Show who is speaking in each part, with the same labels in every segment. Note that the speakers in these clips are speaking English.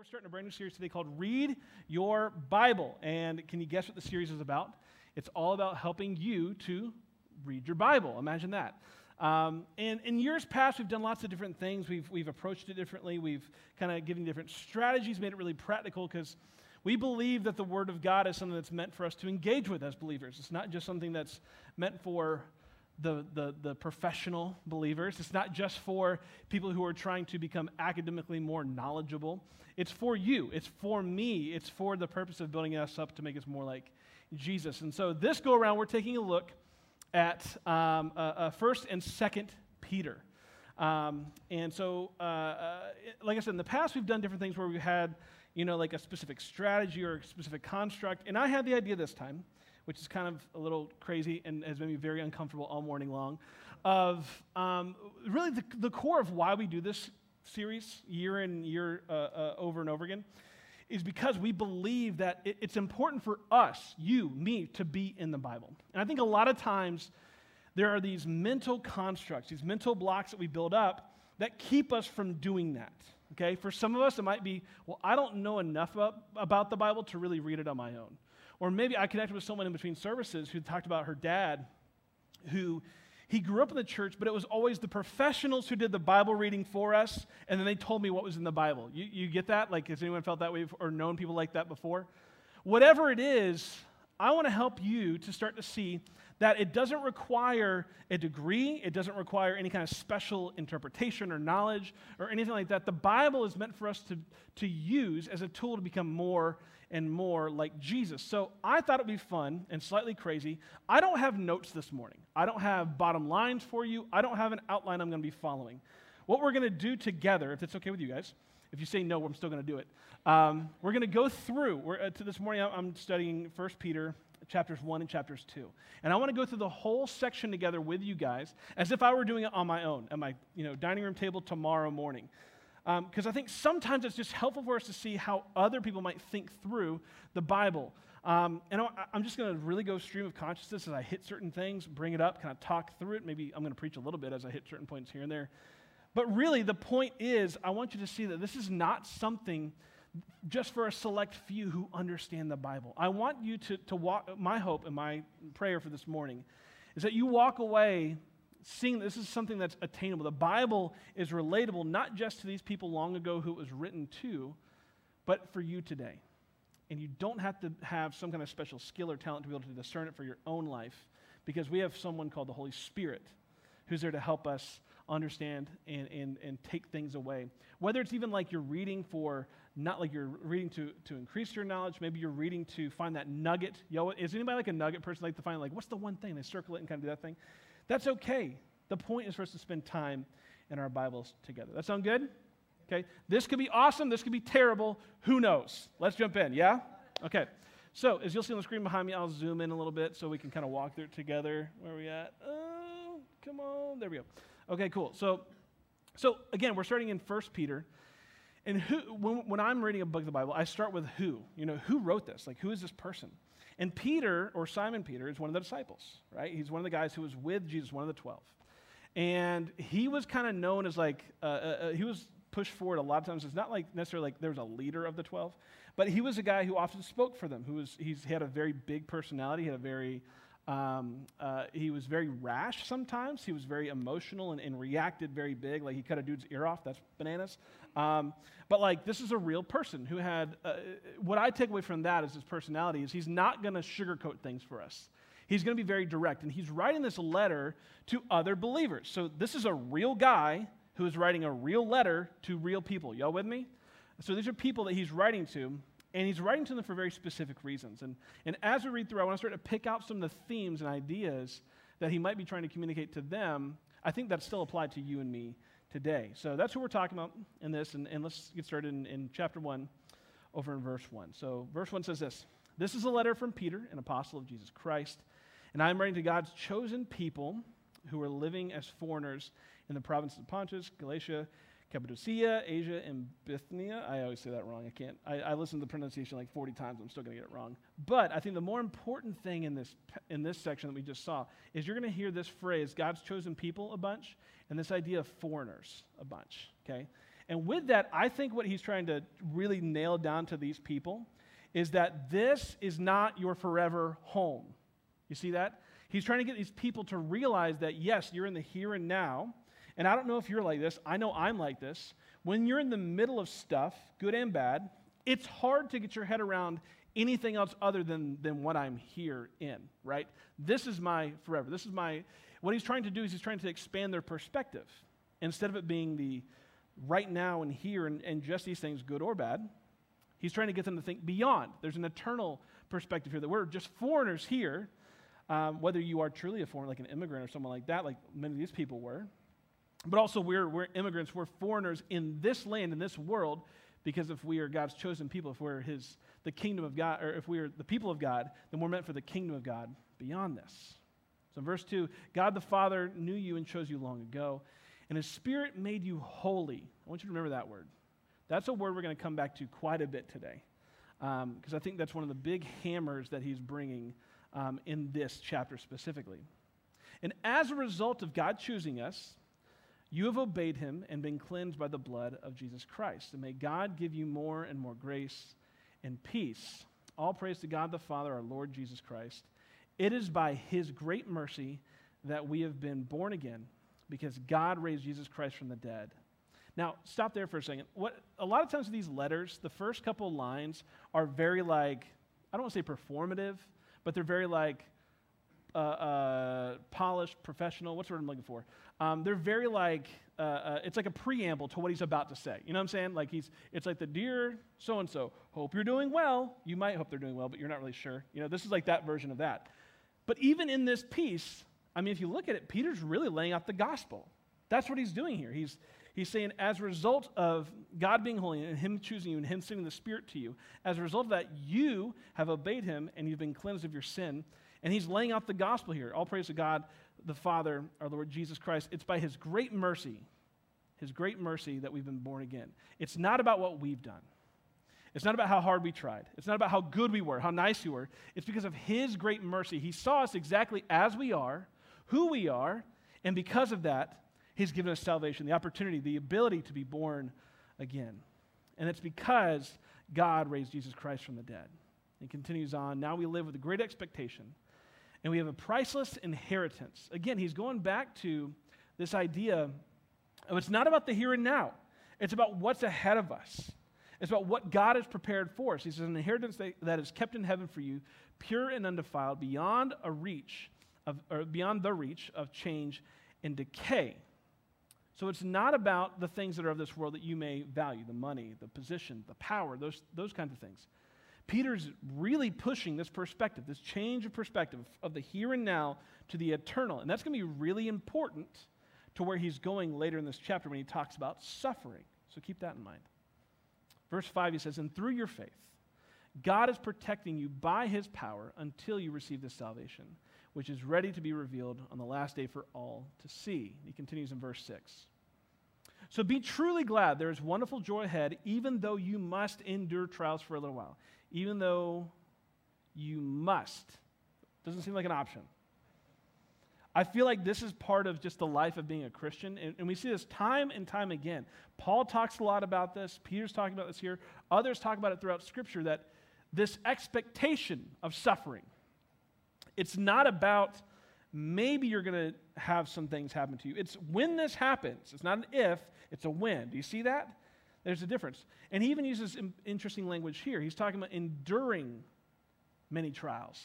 Speaker 1: We're starting a brand new series today called Read Your Bible. And can you guess what the series is about? It's all about helping you to read your Bible. Imagine that. Um, and in years past, we've done lots of different things. We've, we've approached it differently. We've kind of given different strategies, made it really practical because we believe that the Word of God is something that's meant for us to engage with as believers. It's not just something that's meant for the, the, the professional believers. It's not just for people who are trying to become academically more knowledgeable. It's for you. It's for me. It's for the purpose of building us up to make us more like Jesus. And so this go around, we're taking a look at um, uh, uh, First and Second Peter. Um, and so, uh, uh, like I said, in the past, we've done different things where we've had, you know, like a specific strategy or a specific construct. And I had the idea this time which is kind of a little crazy and has made me very uncomfortable all morning long, of um, really the, the, core of why we do this series year and year uh, uh, over and over again is because we believe that it, it's important for us, you, me, to be in the Bible. And I think a lot of times there are these mental constructs, these mental blocks that we build up that keep us from doing that. Okay, for some of us, it might be, well, I don't know enough about, about the Bible to really read it on my own. Or maybe I connected with someone in between services who talked about her dad, who he grew up in the church, but it was always the professionals who did the Bible reading for us, and then they told me what was in the Bible. You, you get that? Like, has anyone felt that way or known people like that before? Whatever it is, I want to help you to start to see that it doesn't require a degree, it doesn't require any kind of special interpretation or knowledge or anything like that. The Bible is meant for us to, to use as a tool to become more and more like Jesus. So I thought it would be fun and slightly crazy. I don't have notes this morning, I don't have bottom lines for you, I don't have an outline I'm going to be following. What we're going to do together, if it's okay with you guys, if you say no, I'm still going to do it. Um, we're going to go through. Uh, to this morning, I'm studying 1 Peter chapters 1 and chapters 2. And I want to go through the whole section together with you guys as if I were doing it on my own at my you know, dining room table tomorrow morning. Because um, I think sometimes it's just helpful for us to see how other people might think through the Bible. Um, and I'm just going to really go stream of consciousness as I hit certain things, bring it up, kind of talk through it. Maybe I'm going to preach a little bit as I hit certain points here and there. But really, the point is, I want you to see that this is not something just for a select few who understand the Bible. I want you to, to walk, my hope and my prayer for this morning is that you walk away seeing this is something that's attainable. The Bible is relatable not just to these people long ago who it was written to, but for you today. And you don't have to have some kind of special skill or talent to be able to discern it for your own life because we have someone called the Holy Spirit who's there to help us understand and, and, and take things away. Whether it's even like you're reading for, not like you're reading to, to increase your knowledge, maybe you're reading to find that nugget. Yo, is anybody like a nugget person like to find like, what's the one thing? They circle it and kind of do that thing. That's okay. The point is for us to spend time in our Bibles together. That sound good? Okay. This could be awesome. This could be terrible. Who knows? Let's jump in. Yeah? Okay. So, as you'll see on the screen behind me, I'll zoom in a little bit so we can kind of walk through it together. Where are we at? Oh, come on. There we go. Okay, cool. So, so again, we're starting in First Peter. And who, when, when I'm reading a book of the Bible, I start with who. You know, who wrote this? Like, who is this person? And Peter, or Simon Peter, is one of the disciples, right? He's one of the guys who was with Jesus, one of the 12. And he was kind of known as like, uh, uh, uh, he was pushed forward a lot of times. It's not like necessarily like there was a leader of the 12, but he was a guy who often spoke for them, who was, he's, he had a very big personality, he had a very, um, uh, he was very rash sometimes. He was very emotional and, and, reacted very big. Like he cut a dude's ear off. That's bananas. Um, but like this is a real person who had. Uh, what I take away from that is his personality is he's not going to sugarcoat things for us. He's going to be very direct, and he's writing this letter to other believers. So this is a real guy who is writing a real letter to real people. Y'all with me? So these are people that he's writing to, and he's writing to them for very specific reasons. And, and as we read through, I want to start to pick out some of the themes and ideas that he might be trying to communicate to them. I think that's still applied to you and me today. So that's what we're talking about in this. And, and let's get started in, in chapter 1, over in verse 1. So, verse 1 says this This is a letter from Peter, an apostle of Jesus Christ and I am writing to God's chosen people who are living as foreigners in the provinces of Pontus, Galatia, Cappadocia, Asia, and Bithynia. I always say that wrong. I can't. I, I listen to the pronunciation like 40 times. I'm still going to get it wrong. But I think the more important thing in this in this section that we just saw is you're going to hear this phrase, "God's chosen people," a bunch, and this idea of foreigners a bunch. Okay, And with that, I think what he's trying to really nail down to these people is that this is not your forever home. You see that? He's trying to get these people to realize that, yes, you're in the here and now. And I don't know if you're like this. I know I'm like this. When you're in the middle of stuff, good and bad, it's hard to get your head around anything else other than, than what I'm here in, right? This is my forever. This is my, what he's trying to do is he's trying to expand their perspective. Instead of it being the right now and here and, and just these things, good or bad, he's trying to get them to think beyond. There's an eternal perspective here that we're just foreigners here, um, whether you are truly a foreigner, like an immigrant or someone like that, like many of these people were. But also, we're, we're immigrants, we're foreigners in this land, in this world, because if we are God's chosen people, if we're His, the kingdom of God, or if we are the people of God, then we're meant for the kingdom of God beyond this. So in verse 2, God the Father knew you and chose you long ago, and His Spirit made you holy. I want you to remember that word. That's a word we're going to come back to quite a bit today, because um, I think that's one of the big hammers that He's bringing um, in this chapter specifically. And as a result of God choosing us, you have obeyed him and been cleansed by the blood of Jesus Christ. And may God give you more and more grace and peace. All praise to God the Father, our Lord Jesus Christ. It is by his great mercy that we have been born again because God raised Jesus Christ from the dead. Now, stop there for a second. What, a lot of times with these letters, the first couple lines are very like, I don't want to say performative, but they're very like uh, uh, polished, professional. What's the word I'm looking for? Um, they're very like, uh, uh, it's like a preamble to what he's about to say. You know what I'm saying? Like he's, it's like the dear so and so, hope you're doing well. You might hope they're doing well, but you're not really sure. You know, this is like that version of that. But even in this piece, I mean, if you look at it, Peter's really laying out the gospel. That's what he's doing here. He's, he's saying, as a result of God being holy and Him choosing you and Him sending the Spirit to you, as a result of that, you have obeyed Him and you've been cleansed of your sin. And he's laying out the gospel here. All praise to God the Father, our Lord Jesus Christ. It's by his great mercy, his great mercy that we've been born again. It's not about what we've done. It's not about how hard we tried. It's not about how good we were, how nice we were. It's because of his great mercy. He saw us exactly as we are, who we are, and because of that, he's given us salvation, the opportunity, the ability to be born again. And it's because God raised Jesus Christ from the dead. He continues on. Now we live with a great expectation and we have a priceless inheritance. Again, he's going back to this idea of it's not about the here and now, it's about what's ahead of us. It's about what God has prepared for us. He says, an inheritance that, is kept in heaven for you, pure and undefiled, beyond a reach of, or beyond the reach of change and decay. So it's not about the things that are of this world that you may value, the money, the position, the power, those, those kinds of things. Peter's really pushing this perspective, this change of perspective of the here and now to the eternal. And that's going to be really important to where he's going later in this chapter when he talks about suffering. So keep that in mind. Verse 5, he says, And through your faith, God is protecting you by his power until you receive this salvation, which is ready to be revealed on the last day for all to see. He continues in verse 6. So be truly glad. There is wonderful joy ahead, even though you must endure trials for a little while even though you must. Doesn't seem like an option. I feel like this is part of just the life of being a Christian. And, and, we see this time and time again. Paul talks a lot about this. Peter's talking about this here. Others talk about it throughout Scripture that this expectation of suffering, it's not about maybe you're going to have some things happen to you. It's when this happens. It's not an if, it's a when. Do you see that? There's a difference. And he even uses interesting language here. He's talking about enduring many trials.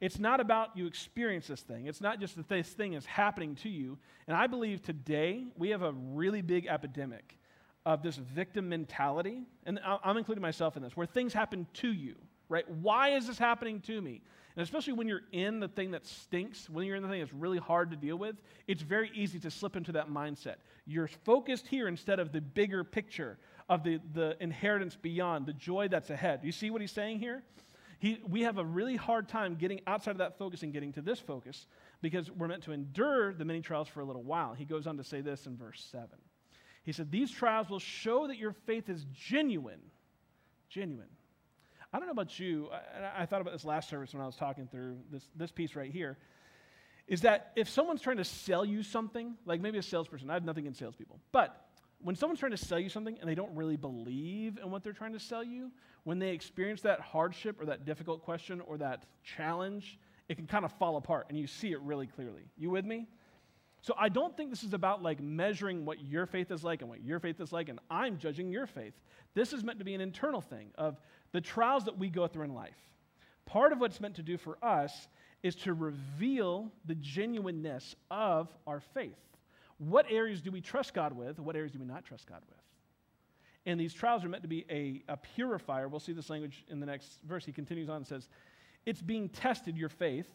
Speaker 1: It's not about you experience this thing. It's not just that this thing is happening to you. And I believe today we have a really big epidemic of this victim mentality. And I'm including myself in this, where things happen to you, right? Why is this happening to me? And especially when you're in the thing that stinks, when you're in the thing that's really hard to deal with, it's very easy to slip into that mindset. You're focused here instead of the bigger picture of the, the inheritance beyond, the joy that's ahead. Do you see what he's saying here? He, we have a really hard time getting outside of that focus and getting to this focus because we're meant to endure the many trials for a little while. He goes on to say this in verse 7. He said, These trials will show that your faith is genuine. Genuine. I don't know about you, uh, I, I thought about this last service when I was talking through this, this piece right here. Is that if someone's trying to sell you something, like maybe a salesperson, I have nothing against salespeople, but when someone's trying to sell you something and they don't really believe in what they're trying to sell you, when they experience that hardship or that difficult question or that challenge, it can kind of fall apart and you see it really clearly. You with me? So I don't think this is about like measuring what your faith is like and what your faith is like, and I'm judging your faith. This is meant to be an internal thing of the trials that we go through in life. Part of what it's meant to do for us is to reveal the genuineness of our faith. What areas do we trust God with? What areas do we not trust God with? And these trials are meant to be a, a purifier. We'll see this language in the next verse. He continues on and says, It's being tested, your faith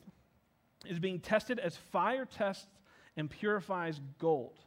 Speaker 1: is being tested as fire tests and purifies gold,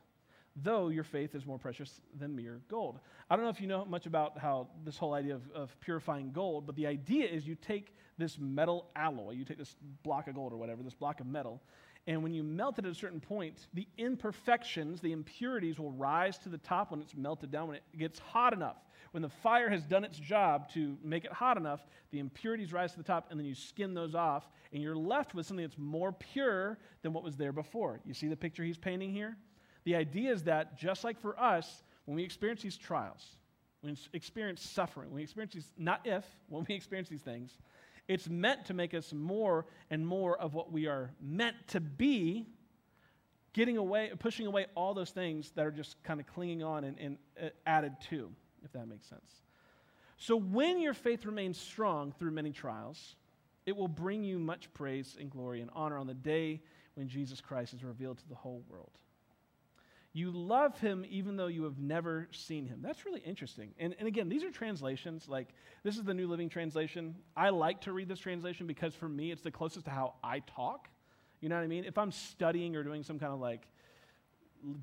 Speaker 1: though your faith is more precious than mere gold. I don't know if you know much about how this whole idea of, of purifying gold, but the idea is you take this metal alloy, you take this block of gold or whatever, this block of metal, and when you melt it at a certain point, the imperfections, the impurities will rise to the top when it's melted down, when it gets hot enough. When the fire has done its job to make it hot enough, the impurities rise to the top, and then you skin those off, and you're left with something that's more pure than what was there before. You see the picture he's painting here? The idea is that just like for us, when we experience these trials, when we experience suffering, when we experience these, not if, when we experience these things, it's meant to make us more and more of what we are meant to be, getting away, pushing away all those things that are just kind of clinging on and, and uh, added to, if that makes sense. So when your faith remains strong through many trials, it will bring you much praise and glory and honor on the day when Jesus Christ is revealed to the whole world. You love him even though you have never seen him. That's really interesting. And, and again, these are translations. Like, this is the New Living Translation. I like to read this translation because for me, it's the closest to how I talk. You know what I mean? If I'm studying or doing some kind of like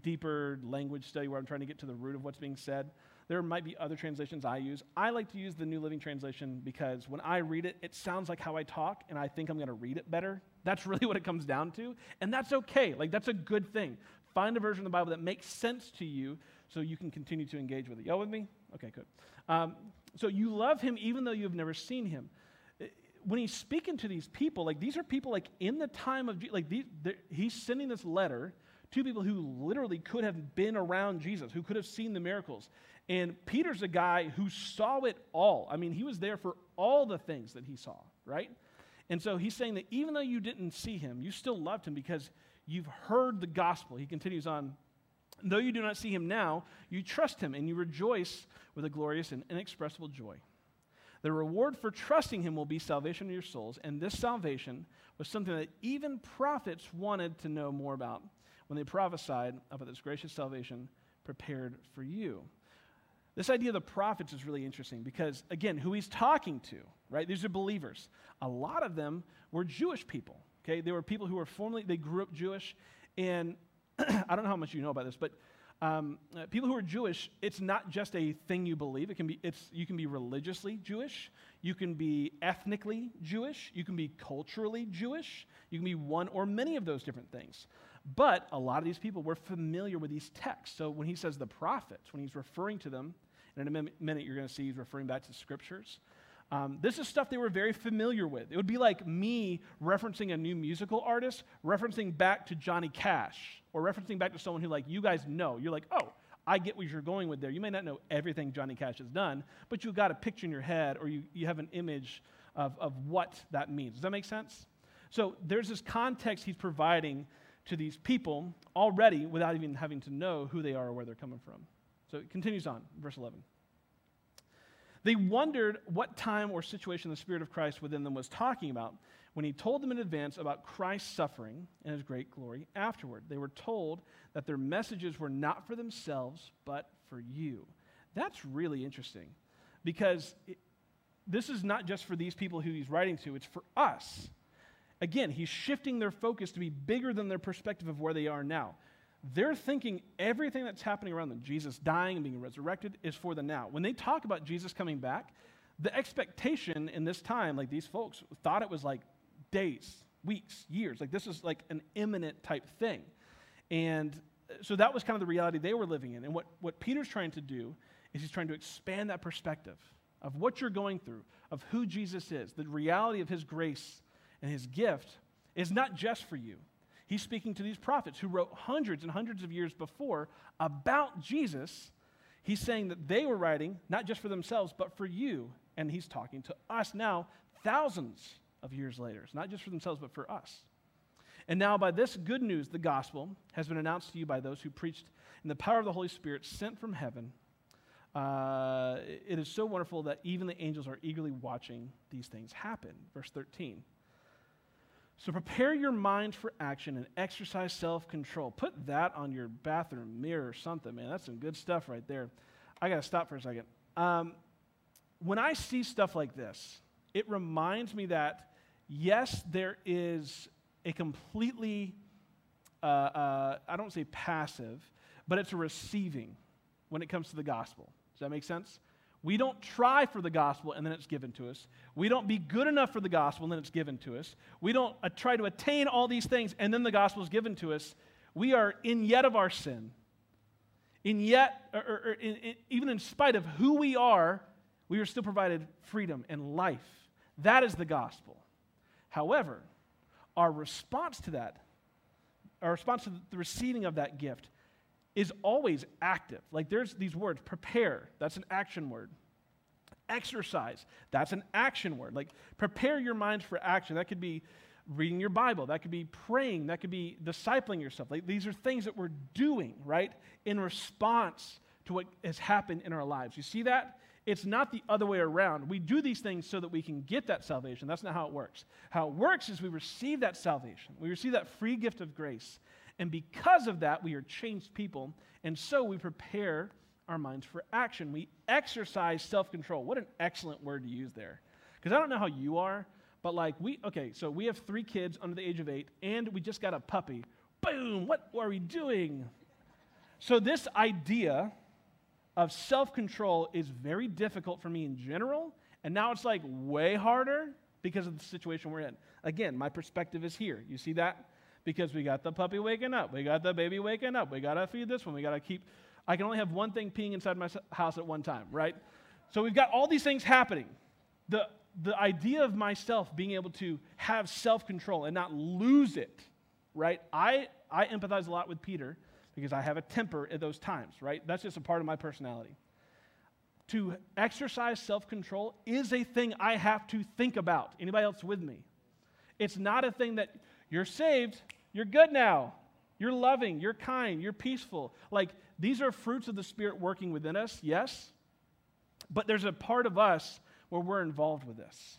Speaker 1: deeper language study where I'm trying to get to the root of what's being said, there might be other translations I use. I like to use the New Living Translation because when I read it, it sounds like how I talk, and I think I'm going to read it better. That's really what it comes down to. And that's okay. Like, that's a good thing. Find a version of the Bible that makes sense to you so you can continue to engage with it. Y'all with me? Okay, good. Um, so you love him even though you've never seen him. Uh, when he's speaking to these people, like these are people like in the time of, Jesus, like these, he's sending this letter to people who literally could have been around Jesus, who could have seen the miracles. And Peter's a guy who saw it all. I mean, he was there for all the things that he saw, right? And so he's saying that even though you didn't see him, you still loved him because You've heard the gospel. He continues on. Though you do not see him now, you trust him and you rejoice with a glorious and inexpressible joy. The reward for trusting him will be salvation of your souls, and this salvation was something that even prophets wanted to know more about when they prophesied about this gracious salvation prepared for you. This idea of the prophets is really interesting because, again, who he's talking to, right? These are believers. A lot of them were Jewish people. Okay, were people who were formerly, they grew up Jewish. And I don't know how much you know about this, but um, uh, people who are Jewish, it's not just a thing you believe. It can be, it's, you can be religiously Jewish. You can be ethnically Jewish. You can be culturally Jewish. You can be one or many of those different things. But a lot of these people were familiar with these texts. So when he says the prophets, when he's referring to them, and in a minute you're going to see he's referring back to scriptures. Um, this is stuff they were very familiar with. It would be like me referencing a new musical artist, referencing back to Johnny Cash, or referencing back to someone who, like, you guys know. You're like, oh, I get what you're going with there. You may not know everything Johnny Cash has done, but you've got a picture in your head, or you, you have an image of, of what that means. Does that make sense? So there's this context he's providing to these people already without even having to know who they are or where they're coming from. So it continues on, verse 11. They wondered what time or situation the Spirit of Christ within them was talking about when he told them in advance about Christ's suffering and his great glory afterward. They were told that their messages were not for themselves, but for you. That's really interesting because it, this is not just for these people who he's writing to, it's for us. Again, he's shifting their focus to be bigger than their perspective of where they are now. They're thinking everything that's happening around them, Jesus dying and being resurrected, is for the now. When they talk about Jesus coming back, the expectation in this time, like these folks thought it was like days, weeks, years. Like this is like an imminent type thing. And uh, so that was kind of the reality they were living in. And what, what Peter's trying to do is he's trying to expand that perspective of what you're going through, of who Jesus is, the reality of his grace and his gift is not just for you. He's speaking to these prophets who wrote hundreds and hundreds of years before about Jesus He's saying that they were writing not just for themselves, but for you. And he's talking to us now, thousands of years later. It's not just for themselves, but for us. And now, by this good news, the gospel has been announced to you by those who preached in the power of the Holy Spirit sent from heaven. Uh, it is so wonderful that even the angels are eagerly watching these things happen. Verse 13. So prepare your mind for action and exercise self control. Put that on your bathroom mirror or something, man. That's some good stuff right there. I got to stop for a second. Um, when I see stuff like this, it reminds me that, yes, there is a completely, uh, uh, I don't say passive, but it's a receiving when it comes to the gospel. Does that make sense? We don't try for the gospel and then it's given to us. We don't be good enough for the gospel and then it's given to us. We don't uh, try to attain all these things and then the gospel is given to us. We are in yet of our sin. In yet, or, or, or in, in, even in spite of who we are, we are still provided freedom and life. That is the gospel. However, our response to that, our response to the receiving of that gift, is always active. Like there's these words prepare, that's an action word. Exercise, that's an action word. Like prepare your minds for action. That could be reading your Bible, that could be praying, that could be discipling yourself. Like these are things that we're doing, right, in response to what has happened in our lives. You see that? It's not the other way around. We do these things so that we can get that salvation. That's not how it works. How it works is we receive that salvation, we receive that free gift of grace. And because of that, we are changed people. And so we prepare our minds for action. We exercise self control. What an excellent word to use there. Because I don't know how you are, but like we, okay, so we have three kids under the age of eight, and we just got a puppy. Boom, what are we doing? So, this idea of self control is very difficult for me in general, and now it's like way harder because of the situation we're in. Again, my perspective is here. You see that? Because we got the puppy waking up, we got the baby waking up, we got to feed this one, we got to keep. I can only have one thing peeing inside my house at one time, right? So we've got all these things happening. The, the idea of myself being able to have self control and not lose it, right? I, I empathize a lot with Peter because I have a temper at those times, right? That's just a part of my personality. To exercise self control is a thing I have to think about. Anybody else with me? It's not a thing that you're saved, you're good now. You're loving, you're kind, you're peaceful. Like, these are fruits of the Spirit working within us, yes. But there's a part of us where we're involved with this.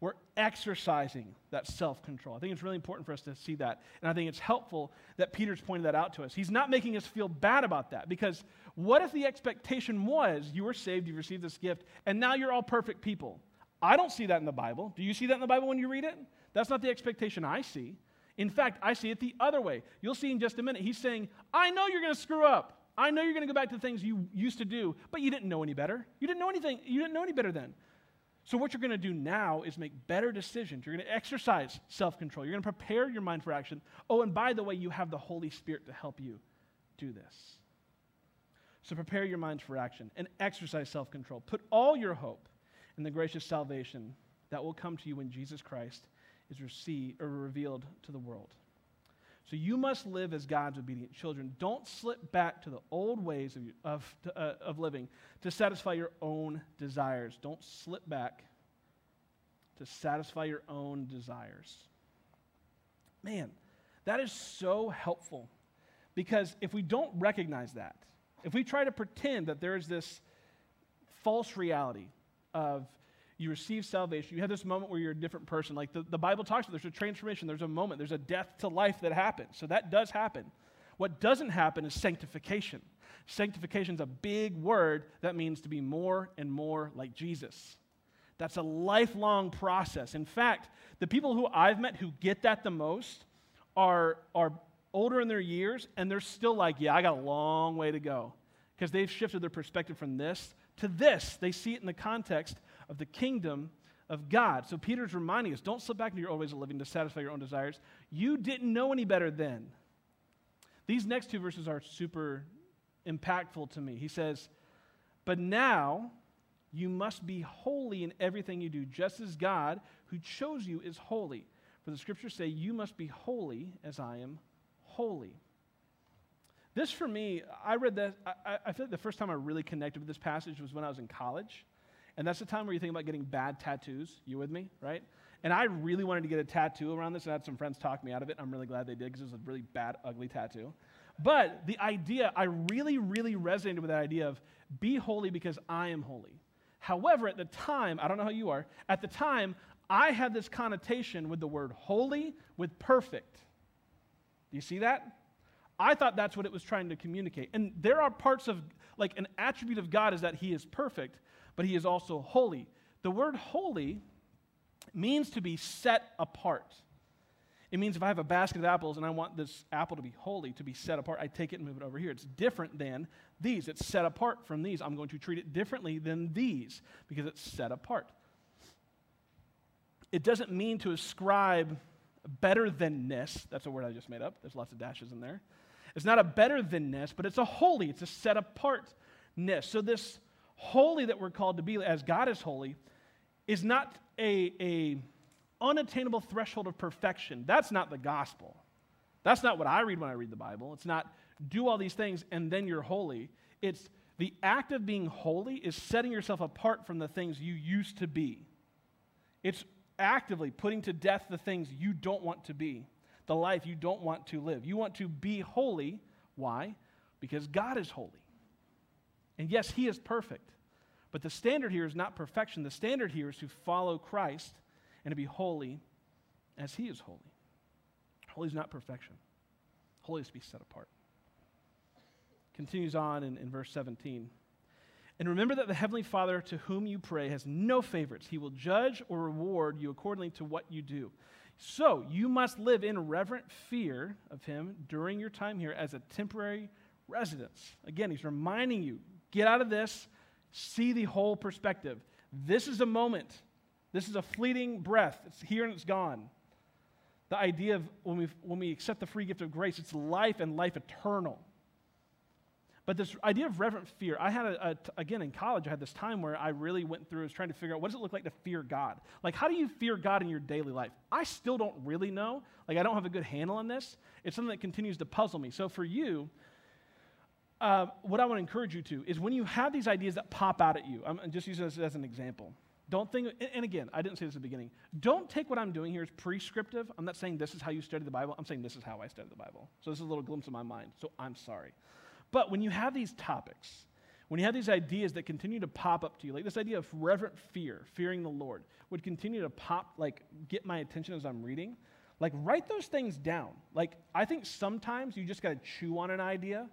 Speaker 1: We're exercising that self control. I think it's really important for us to see that. And I think it's helpful that Peter's pointed that out to us. He's not making us feel bad about that because what if the expectation was you were saved, you received this gift, and now you're all perfect people? I don't see that in the Bible. Do you see that in the Bible when you read it? That's not the expectation I see. In fact, I see it the other way. You'll see in just a minute. He's saying, I know you're going to screw up. I know you're going to go back to the things you used to do, but you didn't know any better. You didn't know anything. You didn't know any better then. So, what you're going to do now is make better decisions. You're going to exercise self control. You're going to prepare your mind for action. Oh, and by the way, you have the Holy Spirit to help you do this. So, prepare your minds for action and exercise self control. Put all your hope in the gracious salvation that will come to you when Jesus Christ is received or revealed to the world. So you must live as God's obedient children. Don't slip back to the old ways of, of, uh, of living to satisfy your own desires. Don't slip back to satisfy your own desires. Man, that is so helpful because if we don't recognize that, if we try to pretend that there is this false reality of you receive salvation, you have this moment where you're a different person. Like the, the Bible talks about, there's a transformation, there's a moment, there's a death to life that happens. So that does happen. What doesn't happen is sanctification. Sanctification is a big word that means to be more and more like Jesus. That's a lifelong process. In fact, the people who I've met who get that the most are, are older in their years and they're still like, yeah, I got a long way to go. Because they've shifted their perspective from this to this. They see it in the context of the kingdom of God. So Peter's reminding us don't slip back into your old ways of living to satisfy your own desires. You didn't know any better then. These next two verses are super impactful to me. He says, But now you must be holy in everything you do, just as God, who chose you, is holy. For the scriptures say, You must be holy as I am holy. This for me, I read that, I, I feel like the first time I really connected with this passage was when I was in college. And that's the time where you think about getting bad tattoos. You with me, right? And I really wanted to get a tattoo around this, and I had some friends talk me out of it. I'm really glad they did because it was a really bad, ugly tattoo. But the idea, I really, really resonated with that idea of be holy because I am holy. However, at the time, I don't know how you are, at the time, I had this connotation with the word holy with perfect. Do you see that? I thought that's what it was trying to communicate. And there are parts of, like, an attribute of God is that he is perfect, but he is also holy. The word holy means to be set apart. It means if I have a basket of apples and I want this apple to be holy, to be set apart, I take it and move it over here. It's different than these. It's set apart from these. I'm going to treat it differently than these because it's set apart. It doesn't mean to ascribe better thanness. That's a word I just made up. There's lots of dashes in there. It's not a better thanness, but it's a holy, it's a set apartness. So, this holy that we're called to be as God is holy is not a, a unattainable threshold of perfection. That's not the gospel. That's not what I read when I read the Bible. It's not do all these things and then you're holy. It's the act of being holy is setting yourself apart from the things you used to be. It's actively putting to death the things you don't want to be, the life you don't want to live. You want to be holy. Why? Because God is holy. And yes, He is perfect. But the standard here is not perfection. The standard here is to follow Christ and to be holy as He is holy. Holy is not perfection, holy is to be set apart. Continues on in, in verse 17. And remember that the Heavenly Father to whom you pray has no favorites. He will judge or reward you accordingly to what you do. So you must live in reverent fear of Him during your time here as a temporary residence. Again, He's reminding you get out of this, see the whole perspective. This is a moment this is a fleeting breath. It's here and it's gone. The idea of when we, when we accept the free gift of grace, it's life and life eternal. But this idea of reverent fear, I had, a, a, again, in college, I had this time where I really went through, I was trying to figure out what does it look like to fear God? Like, how do you fear God in your daily life? I still don't really know. Like, I don't have a good handle on this. It's something that continues to puzzle me. So, for you, uh, what I want to encourage you to is when you have these ideas that pop out at you, I'm just using this as an example. Don't think, and again, I didn't say this at the beginning. Don't take what I'm doing here as prescriptive. I'm not saying this is how you study the Bible. I'm saying this is how I study the Bible. So this is a little glimpse of my mind. So I'm sorry. But when you have these topics, when you have these ideas that continue to pop up to you, like this idea of reverent fear, fearing the Lord, would continue to pop, like get my attention as I'm reading, like write those things down. Like I think sometimes you just got to chew on an idea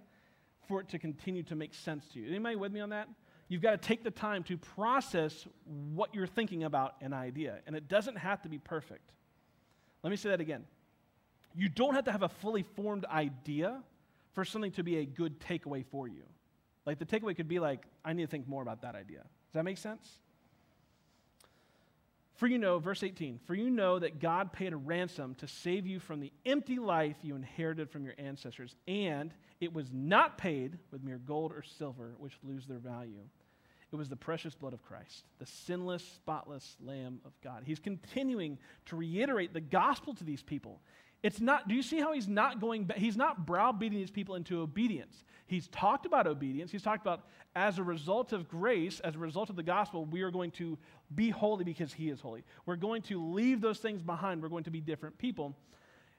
Speaker 1: for it to continue to make sense to you. Anybody with me on that? You've got to take the time to process what you're thinking about an idea, and it doesn't have to be perfect. Let me say that again. You don't have to have a fully formed idea for something to be a good takeaway for you. Like the takeaway could be like, I need to think more about that idea. Does that make sense? For you know, verse 18, for you know that God paid a ransom to save you from the empty life you inherited from your ancestors, and it was not paid with mere gold or silver, which lose their value. It was the precious blood of Christ, the sinless, spotless Lamb of God. He's continuing to reiterate the gospel to these people. It's not, do you see how he's not going, he's not browbeating these people into obedience. He's talked about obedience. He's talked about as a result of grace, as a result of the gospel, we are going to be holy because he is holy. We're going to leave those things behind. We're going to be different people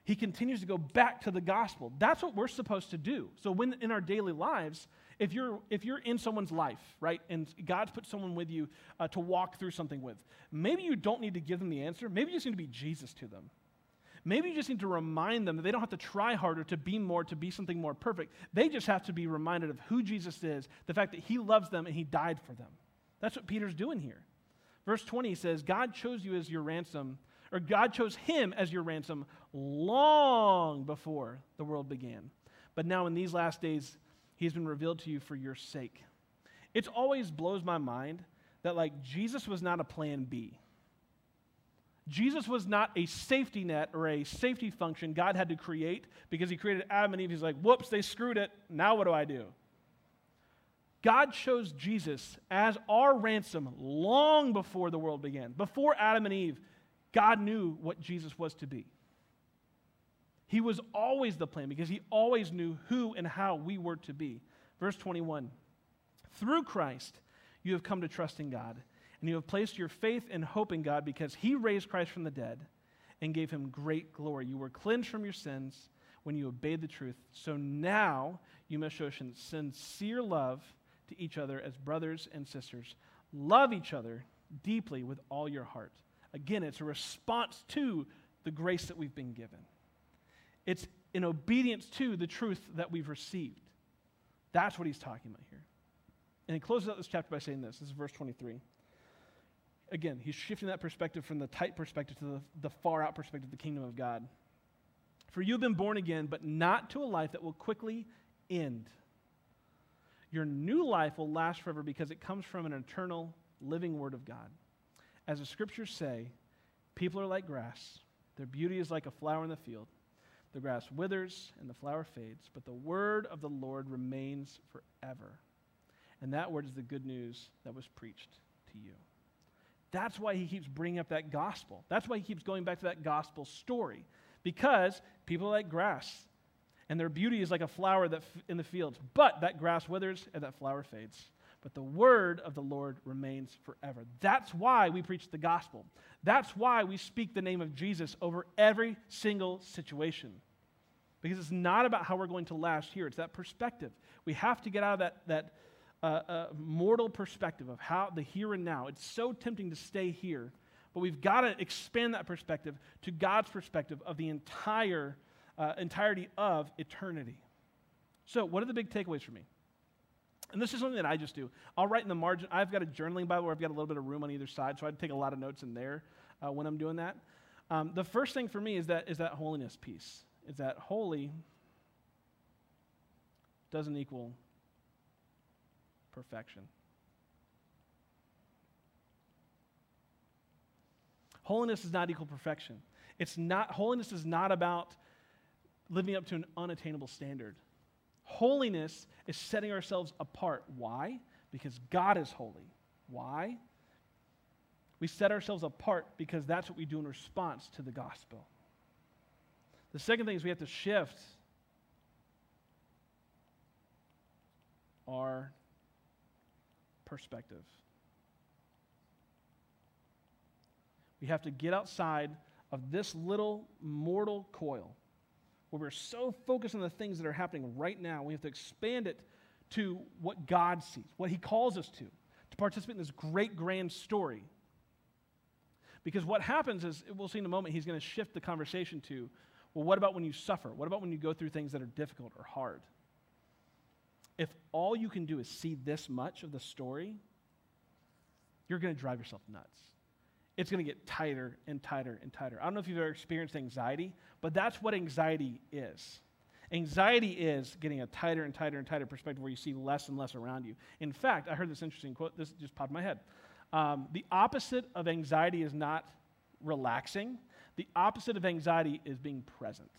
Speaker 1: he continues to go back to the gospel. That's what we're supposed to do. So when in our daily lives, if you're if you're in someone's life, right, and God's put someone with you uh, to walk through something with, maybe you don't need to give them the answer. Maybe you just need to be Jesus to them. Maybe you just need to remind them that they don't have to try harder to be more, to be something more perfect. They just have to be reminded of who Jesus is, the fact that He loves them and He died for them. That's what Peter's doing here. Verse 20 says, God chose you as your ransom or God chose him as your ransom long before the world began. But now, in these last days, he has been revealed to you for your sake. It always blows my mind that, like, Jesus was not a plan B. Jesus was not a safety net or a safety function God had to create because he created Adam and Eve. He's like, whoops, they screwed it. Now what do I do? God chose Jesus as our ransom long before the world began. Before Adam and Eve God knew what Jesus was to be. He was always the plan because he always knew who and how we were to be. Verse 21 Through Christ, you have come to trust in God, and you have placed your faith and hope in God because he raised Christ from the dead and gave him great glory. You were cleansed from your sins when you obeyed the truth. So now you must show sincere love to each other as brothers and sisters. Love each other deeply with all your heart. Again, it's a response to the grace that we've been given. It's in obedience to the truth that we've received. That's what he's talking about here. And he closes out this chapter by saying this. This is verse 23. Again, he's shifting that perspective from the tight perspective to the, the far out perspective of the kingdom of God. For you have been born again, but not to a life that will quickly end. Your new life will last forever because it comes from an eternal, living word of God. As the scriptures say, people are like grass, their beauty is like a flower in the field. The grass withers and the flower fades, but the word of the Lord remains forever. And that word is the good news that was preached to you. That's why he keeps bringing up that gospel. That's why he keeps going back to that gospel story. Because people are like grass, and their beauty is like a flower that f- in the fields. But that grass withers and that flower fades. But the word of the Lord remains forever. That's why we preach the gospel. That's why we speak the name of Jesus over every single situation. Because it's not about how we're going to last here, it's that perspective. We have to get out of that, that uh, uh, mortal perspective of how the here and now. It's so tempting to stay here, but we've got to expand that perspective to God's perspective of the entire uh, entirety of eternity. So, what are the big takeaways for me? And this is something that I just do. I'll write in the margin. I've got a journaling Bible where I've got a little bit of room on either side, so I take a lot of notes in there uh, when I'm doing that. Um, the first thing for me is that is that holiness piece. Is that holy doesn't equal perfection. Holiness is not equal perfection. It's not holiness is not about living up to an unattainable standard. Holiness is setting ourselves apart. Why? Because God is holy. Why? We set ourselves apart because that's what we do in response to the gospel. The second thing is we have to shift our perspective. We have to get outside of this little mortal coil where we're so focused on the things that are happening right now. We have to expand it to what God sees, what He calls us to, to participate in this great, grand story. Because what happens is, we'll see in a moment, He's going to shift the conversation to, well, what about when you suffer? What about when you go through things that are difficult or hard? If all you can do is see this much of the story, you're going to drive yourself nuts it's going to get tighter and tighter and tighter. I don't know if you've ever experienced anxiety, but that's what anxiety is. Anxiety is getting a tighter and tighter and tighter perspective where you see less and less around you. In fact, I heard this interesting quote, this just popped in my head. Um, the opposite of anxiety is not relaxing, the opposite of anxiety is being present.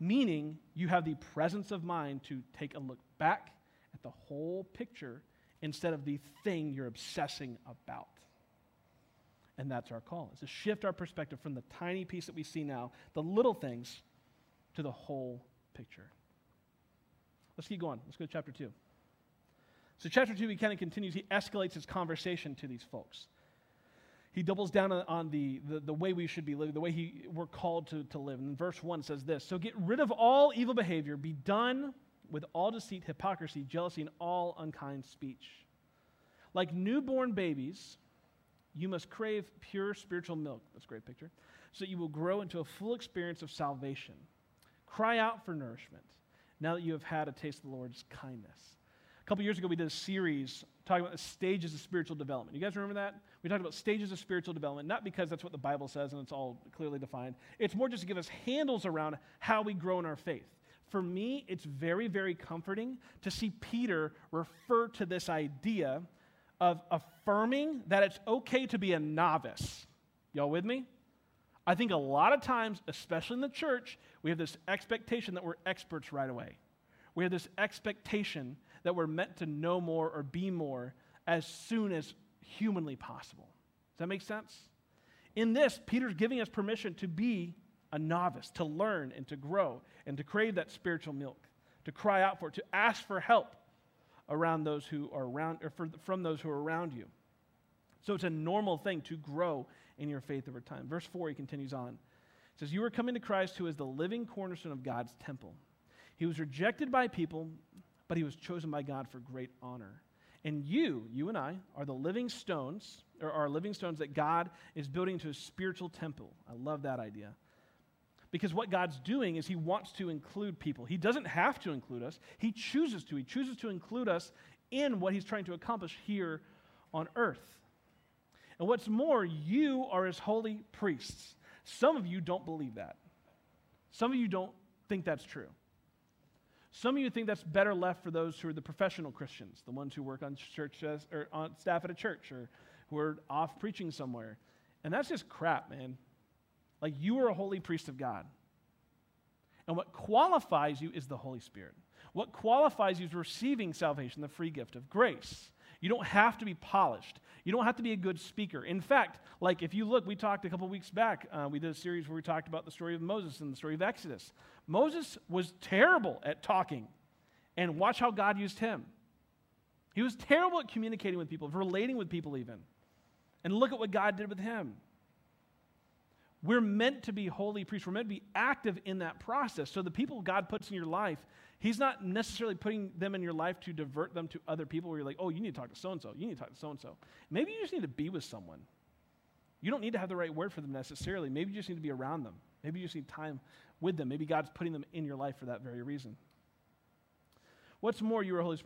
Speaker 1: Meaning, you have the presence of mind to take a look back at the whole picture instead of the thing you're obsessing about. And that's our call, is to shift our perspective from the tiny piece that we see now, the little things, to the whole picture. Let's keep going. Let's go to chapter 2. So, chapter 2, he kind of continues, he escalates his conversation to these folks. He doubles down on the, the, the way we should be living, the way he, we're called to, to live. And verse 1 says this So get rid of all evil behavior, be done with all deceit, hypocrisy, jealousy, and all unkind speech. Like newborn babies, you must crave pure spiritual milk. That's a great picture. So that you will grow into a full experience of salvation. Cry out for nourishment now that you have had a taste of the Lord's kindness. A couple years ago, we did a series talking about the stages of spiritual development. You guys remember that? We talked about stages of spiritual development, not because that's what the Bible says and it's all clearly defined. It's more just to give us handles around how we grow in our faith. For me, it's very, very comforting to see Peter refer to this idea of affirming that it's okay to be a novice. Y'all with me? I think a lot of times, especially in the church, we have this expectation that we're experts right away. We have this expectation that we're meant to know more or be more as soon as humanly possible. Does that make sense? In this, Peter's giving us permission to be a novice, to learn and to grow and to crave that spiritual milk, to cry out for it, to ask for help around those who are around, or for, from those who are around you. So it's a normal thing to grow in your faith over time. Verse 4, he continues on. It says, You are coming to Christ, who is the living cornerstone of God's temple. He was rejected by people, but he was chosen by God for great honor. And you, you and I, are the living stones, or are living stones that God is building into a spiritual temple. I love that idea. Because what God's doing is He wants to include people. He doesn't have to include us, He chooses to. He chooses to include us in what He's trying to accomplish here on earth. And what's more, you are His holy priests. Some of you don't believe that. Some of you don't think that's true. Some of you think that's better left for those who are the professional Christians, the ones who work on church or on staff at a church or who are off preaching somewhere. And that's just crap, man. Like you are a holy priest of God. And what qualifies you is the Holy Spirit. What qualifies you is receiving salvation, the free gift of grace. You don't have to be polished. You don't have to be a good speaker. In fact, like if you look, we talked a couple weeks back, uh, we did a series where we talked about the story of Moses and the story of Exodus. Moses was terrible at talking, and watch how God used him. He was terrible at communicating with people, relating with people, even. And look at what God did with him. We're meant to be holy priests. We're meant to be active in that process. So the people God puts in your life, He's not necessarily putting them in your life to divert them to other people where you're like, oh, you need to talk to so and so. You need to talk to so and so. Maybe you just need to be with someone. You don't need to have the right word for them necessarily. Maybe you just need to be around them. Maybe you just need time with them. Maybe God's putting them in your life for that very reason. What's more, you are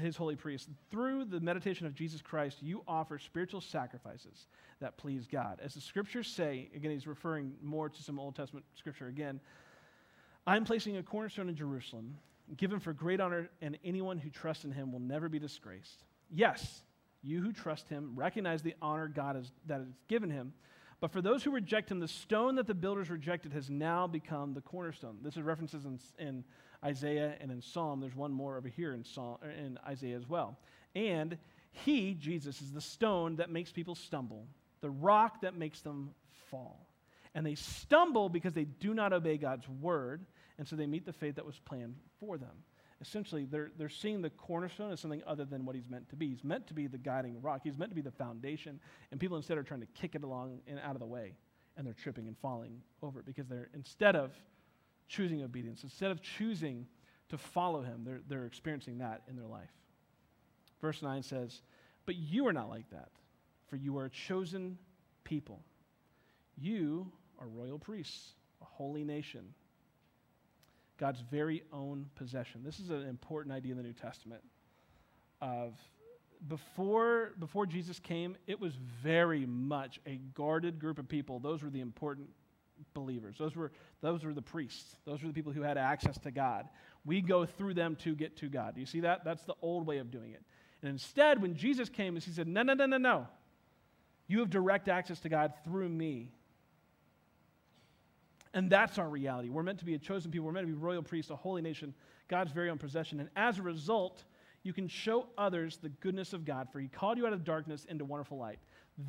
Speaker 1: his holy priest. Through the meditation of Jesus Christ, you offer spiritual sacrifices that please God. As the scriptures say, again, he's referring more to some Old Testament scripture again. I'm placing a cornerstone in Jerusalem, given for great honor, and anyone who trusts in him will never be disgraced. Yes, you who trust him recognize the honor God has, that has given him. But for those who reject him, the stone that the builders rejected has now become the cornerstone. This is references in, in Isaiah and in Psalm. There's one more over here in, Psalm, in Isaiah as well. And he, Jesus, is the stone that makes people stumble, the rock that makes them fall. And they stumble because they do not obey God's word, and so they meet the fate that was planned for them. Essentially, they're, they're seeing the cornerstone as something other than what he's meant to be. He's meant to be the guiding rock, he's meant to be the foundation, and people instead are trying to kick it along and out of the way, and they're tripping and falling over it because they're, instead of choosing obedience. Instead of choosing to follow him, they're, they're experiencing that in their life. Verse 9 says, But you are not like that, for you are a chosen people. You are royal priests, a holy nation, God's very own possession. This is an important idea in the New Testament. Of before, before Jesus came, it was very much a guarded group of people. Those were the important believers. Those were, those were the priests. Those were the people who had access to God. We go through them to get to God. Do you see that? That's the old way of doing it. And instead, when Jesus came, he said, No, no, no, no, no. You have direct access to God through me. And that's our reality. We're meant to be a chosen people. We're meant to be royal priests, a holy nation, God's very own possession. And as a result, you can show others the goodness of God, for He called you out of darkness into wonderful light.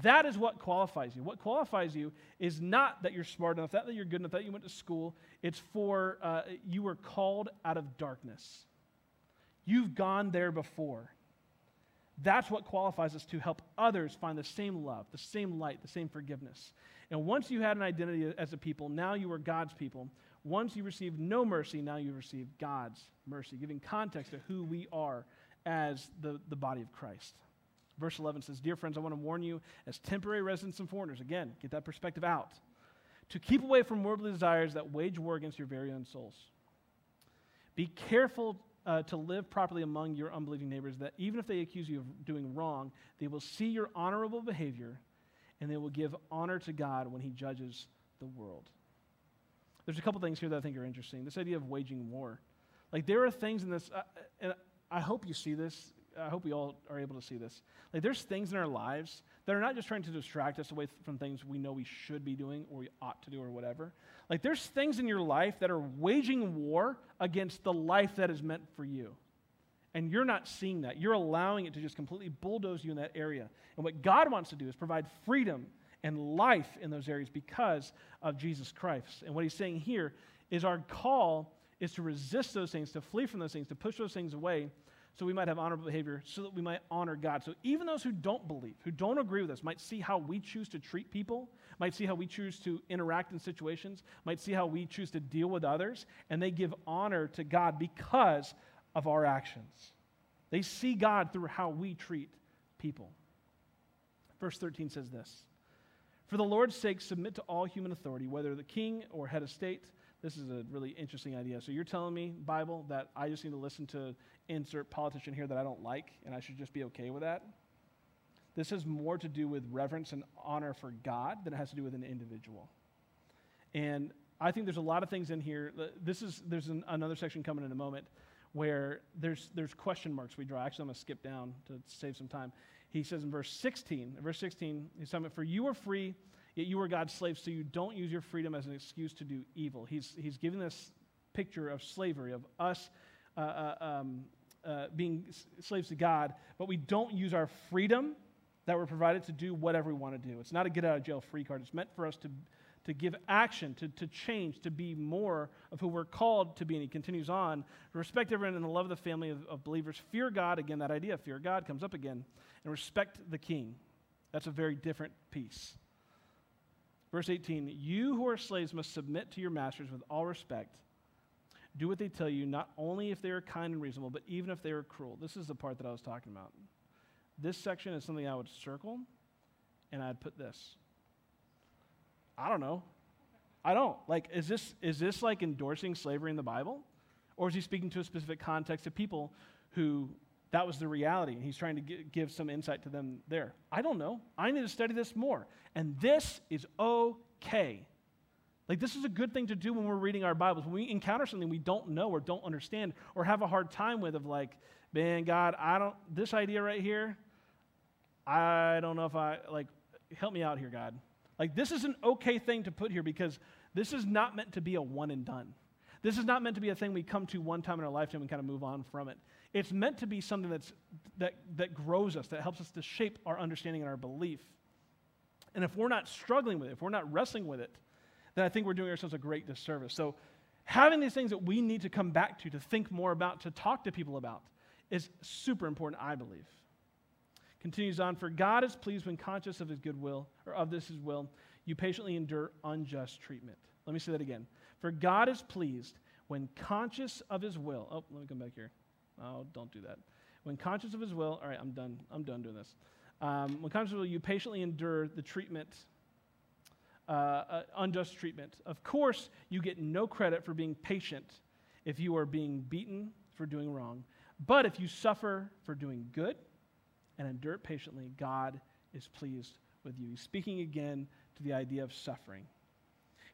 Speaker 1: That is what qualifies you. What qualifies you is not that you're smart enough, not that you're good enough, that you went to school. It's for uh, you were called out of darkness. You've gone there before. That's what qualifies us to help others find the same love, the same light, the same forgiveness. And once you had an identity as a people, now you are God's people. Once you received no mercy, now you receive God's mercy, giving context to who we are as the, the body of Christ. Verse 11 says, Dear friends, I want to warn you as temporary residents and foreigners, again, get that perspective out, to keep away from worldly desires that wage war against your very own souls. Be careful uh, to live properly among your unbelieving neighbors, that even if they accuse you of doing wrong, they will see your honorable behavior and they will give honor to God when He judges the world. There's a couple things here that I think are interesting. This idea of waging war. Like, there are things in this, uh, and I hope you see this. I hope we all are able to see this. Like, there's things in our lives that are not just trying to distract us away from things we know we should be doing or we ought to do or whatever. Like, there's things in your life that are waging war against the life that is meant for you. And you're not seeing that. You're allowing it to just completely bulldoze you in that area. And what God wants to do is provide freedom and life in those areas because of Jesus Christ. And what he's saying here is our call is to resist those things, to flee from those things, to push those things away so we might have honorable behavior, so that we might honor God. So even those who don't believe, who don't agree with us, might see how we choose to treat people, might see how we choose to interact in situations, might see how we choose to deal with others, and they give honor to God because of our actions. They see God through how we treat people. Verse 13 says this For the Lord's sake, submit to all human authority, whether the king or head of state. This is a really interesting idea. So you're telling me, Bible, that I just need to listen to insert politician here that I don't like, and I should just be okay with that? This has more to do with reverence and honor for God than it has to do with an individual. And I think there's a lot of things in here. This is there's an, another section coming in a moment where there's there's question marks we draw. Actually, I'm going to skip down to save some time. He says in verse 16, verse 16, he's talking about, for you are free, yet you are God's slaves, so you don't use your freedom as an excuse to do evil. He's, he's giving this picture of slavery, of us uh, uh, um, uh, being slaves to God, but we don't use our freedom that we're provided to do whatever we want to do. It's not a get out of jail free card. It's meant for us to, to give action, to, to change, to be more of who we're called to be. And he continues on respect everyone in the love of the family of, of believers. Fear God, again, that idea, fear God comes up again, and respect the king. That's a very different piece. Verse 18 You who are slaves must submit to your masters with all respect do what they tell you, not only if they are kind and reasonable, but even if they are cruel. This is the part that I was talking about. This section is something I would circle, and I'd put this. I don't know. I don't. Like, is this, is this like endorsing slavery in the Bible? Or is he speaking to a specific context of people who that was the reality and he's trying to give some insight to them there? I don't know. I need to study this more. And this is okay. Like, this is a good thing to do when we're reading our Bibles. When we encounter something we don't know or don't understand or have a hard time with, of like, man, God, I don't, this idea right here, I don't know if I, like, help me out here, God. Like, this is an okay thing to put here because this is not meant to be a one and done. This is not meant to be a thing we come to one time in our lifetime and kind of move on from it. It's meant to be something that's, that, that grows us, that helps us to shape our understanding and our belief. And if we're not struggling with it, if we're not wrestling with it, then I think we're doing ourselves a great disservice. So, having these things that we need to come back to, to think more about, to talk to people about, is super important, I believe. Continues on, for God is pleased when conscious of his good will, or of this his will, you patiently endure unjust treatment. Let me say that again. For God is pleased when conscious of his will. Oh, let me come back here. Oh, don't do that. When conscious of his will, all right, I'm done. I'm done doing this. Um, when conscious of his will, you patiently endure the treatment uh, uh, unjust treatment. Of course, you get no credit for being patient if you are being beaten for doing wrong. But if you suffer for doing good and endure it patiently, God is pleased with you. He's speaking again to the idea of suffering.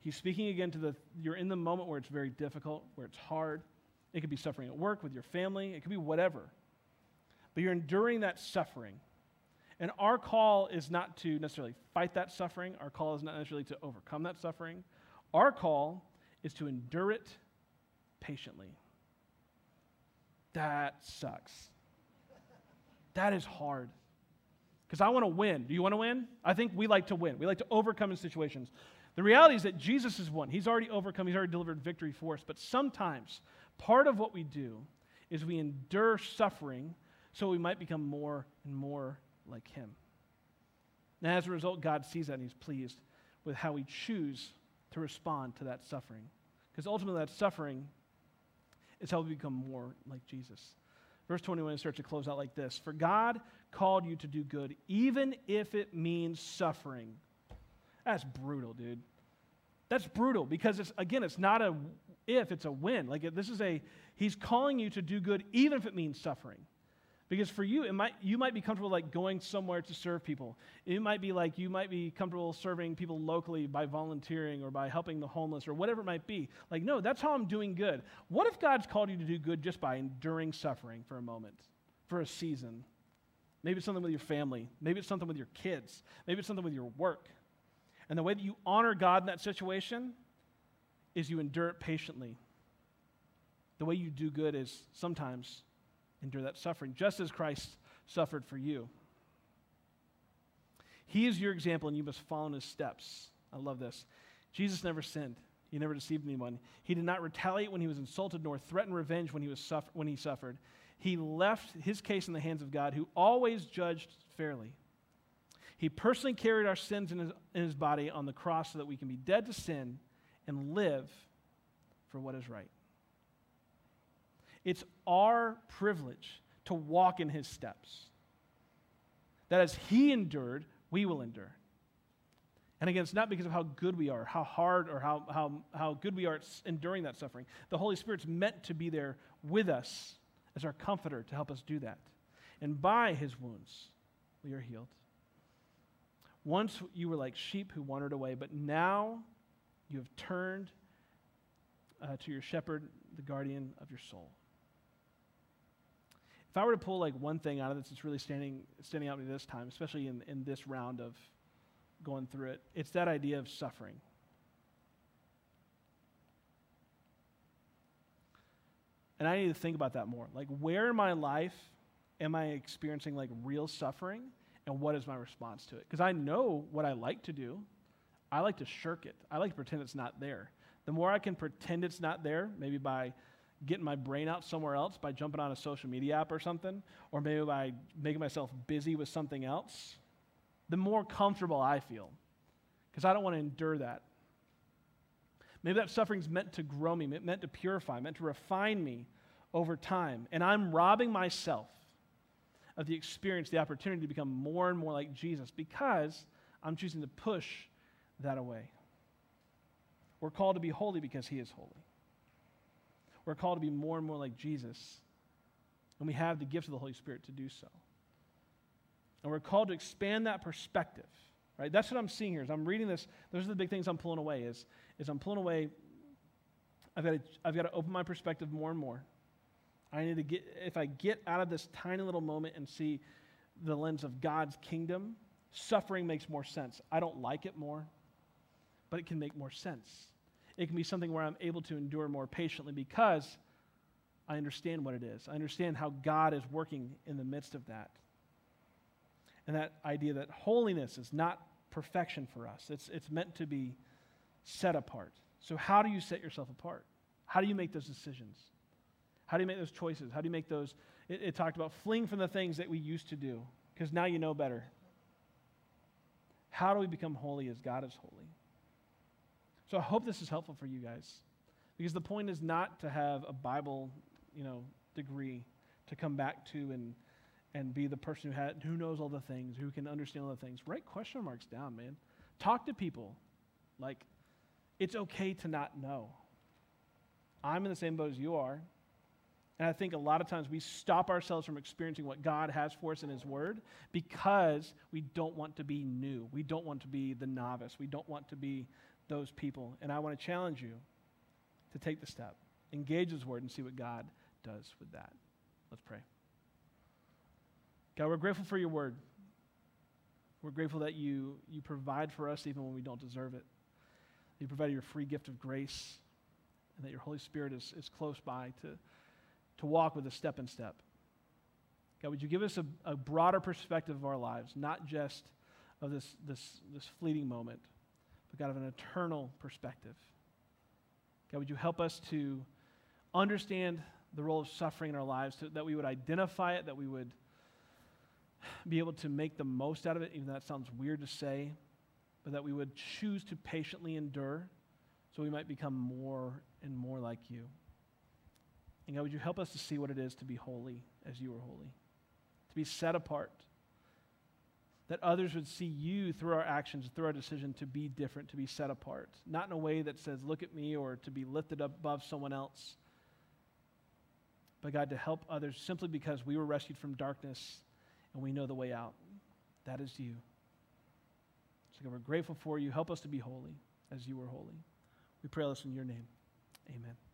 Speaker 1: He's speaking again to the, you're in the moment where it's very difficult, where it's hard. It could be suffering at work, with your family, it could be whatever. But you're enduring that suffering. And our call is not to necessarily fight that suffering, our call is not necessarily to overcome that suffering. Our call is to endure it patiently. That sucks. That is hard. Because I want to win. Do you want to win? I think we like to win. We like to overcome in situations. The reality is that Jesus has won. He's already overcome, He's already delivered victory for us. But sometimes, part of what we do is we endure suffering so we might become more and more like him. And as a result, God sees that and he's pleased with how we choose to respond to that suffering. Because ultimately, that suffering is how we become more like Jesus. Verse 21 starts to close out like this For God called you to do good, even if it means suffering. That's brutal, dude. That's brutal because it's, again, it's not a if, it's a when. Like, this is a, he's calling you to do good, even if it means suffering. Because for you, it might, you might be comfortable like going somewhere to serve people. It might be like you might be comfortable serving people locally by volunteering or by helping the homeless or whatever it might be. Like, no, that's how I'm doing good. What if God's called you to do good just by enduring suffering for a moment, for a season? Maybe it's something with your family. Maybe it's something with your kids. Maybe it's something with your work. And the way that you honor God in that situation is you endure it patiently. The way you do good is sometimes endure that suffering, just as Christ suffered for you. He is your example, and you must follow in his steps. I love this. Jesus never sinned. He never deceived anyone. He did not retaliate when he was insulted, nor threaten revenge when he, was suffer- when he suffered. He left his case in the hands of God, who always judged fairly. He personally carried our sins in his, in his body on the cross so that we can be dead to sin and live for what is right. It's our privilege to walk in his steps. That as he endured, we will endure. And again, it's not because of how good we are, how hard or how, how, how good we are at enduring that suffering. The Holy Spirit's meant to be there with us as our comforter to help us do that. And by his wounds, we are healed. Once you were like sheep who wandered away, but now you have turned uh, to your shepherd, the guardian of your soul. If I were to pull like one thing out of this that's really standing, standing out to me this time, especially in, in this round of going through it, it's that idea of suffering. And I need to think about that more. Like, where in my life am I experiencing like real suffering, and what is my response to it? Because I know what I like to do. I like to shirk it. I like to pretend it's not there. The more I can pretend it's not there, maybe by getting my brain out somewhere else, by jumping on a social media app or something, or maybe by making myself busy with something else, the more comfortable I feel. Because I don't want to endure that. Maybe that suffering's meant to grow me, meant to purify, meant to refine me over time. And I'm robbing myself of the experience, the opportunity to become more and more like Jesus because I'm choosing to push that away. We're called to be holy because he is holy. We're called to be more and more like Jesus. And we have the gift of the Holy Spirit to do so. And we're called to expand that perspective. Right? That's what I'm seeing here. As I'm reading this, those are the big things I'm pulling away. Is, is I'm pulling away, I've got, to, I've got to open my perspective more and more. I need to get, if I get out of this tiny little moment and see the lens of God's kingdom, suffering makes more sense. I don't like it more, but it can make more sense. It can be something where I'm able to endure more patiently because I understand what it is. I understand how God is working in the midst of that and that idea that holiness is not perfection for us, it's, it's meant to be set apart. So, how do you set yourself apart? How do you make those decisions? How do you make those choices? How do you make those? It, it talked about fleeing from the things that we used to do because now you know better. How do we become holy as God is holy? So I hope this is helpful for you guys because the point is not to have a Bible, you know, degree to come back to and and be the person who, had, who knows all the things, who can understand all the things. Write question marks down, man. Talk to people. Like, it's okay to not know. I'm in the same boat as you are. And I think a lot of times we stop ourselves from experiencing what God has for us in His Word because we don't want to be new. We don't want to be the novice. We don't want to be those people. And I want to challenge you to take the step, engage His Word, and see what God does with that. Let's pray. God, we're grateful for your word. We're grateful that you, you provide for us even when we don't deserve it. You provide your free gift of grace, and that your Holy Spirit is, is close by to, to walk with us step in step. God, would you give us a, a broader perspective of our lives, not just of this, this, this fleeting moment, but God, of an eternal perspective. God, would you help us to understand the role of suffering in our lives, to, that we would identify it, that we would be able to make the most out of it, even though that sounds weird to say, but that we would choose to patiently endure so we might become more and more like you. And God, would you help us to see what it is to be holy as you are holy, to be set apart, that others would see you through our actions, through our decision to be different, to be set apart, not in a way that says, look at me, or to be lifted up above someone else, but God, to help others simply because we were rescued from darkness and we know the way out. That is you. So God, we're grateful for you. Help us to be holy as you are holy. We pray this in your name. Amen.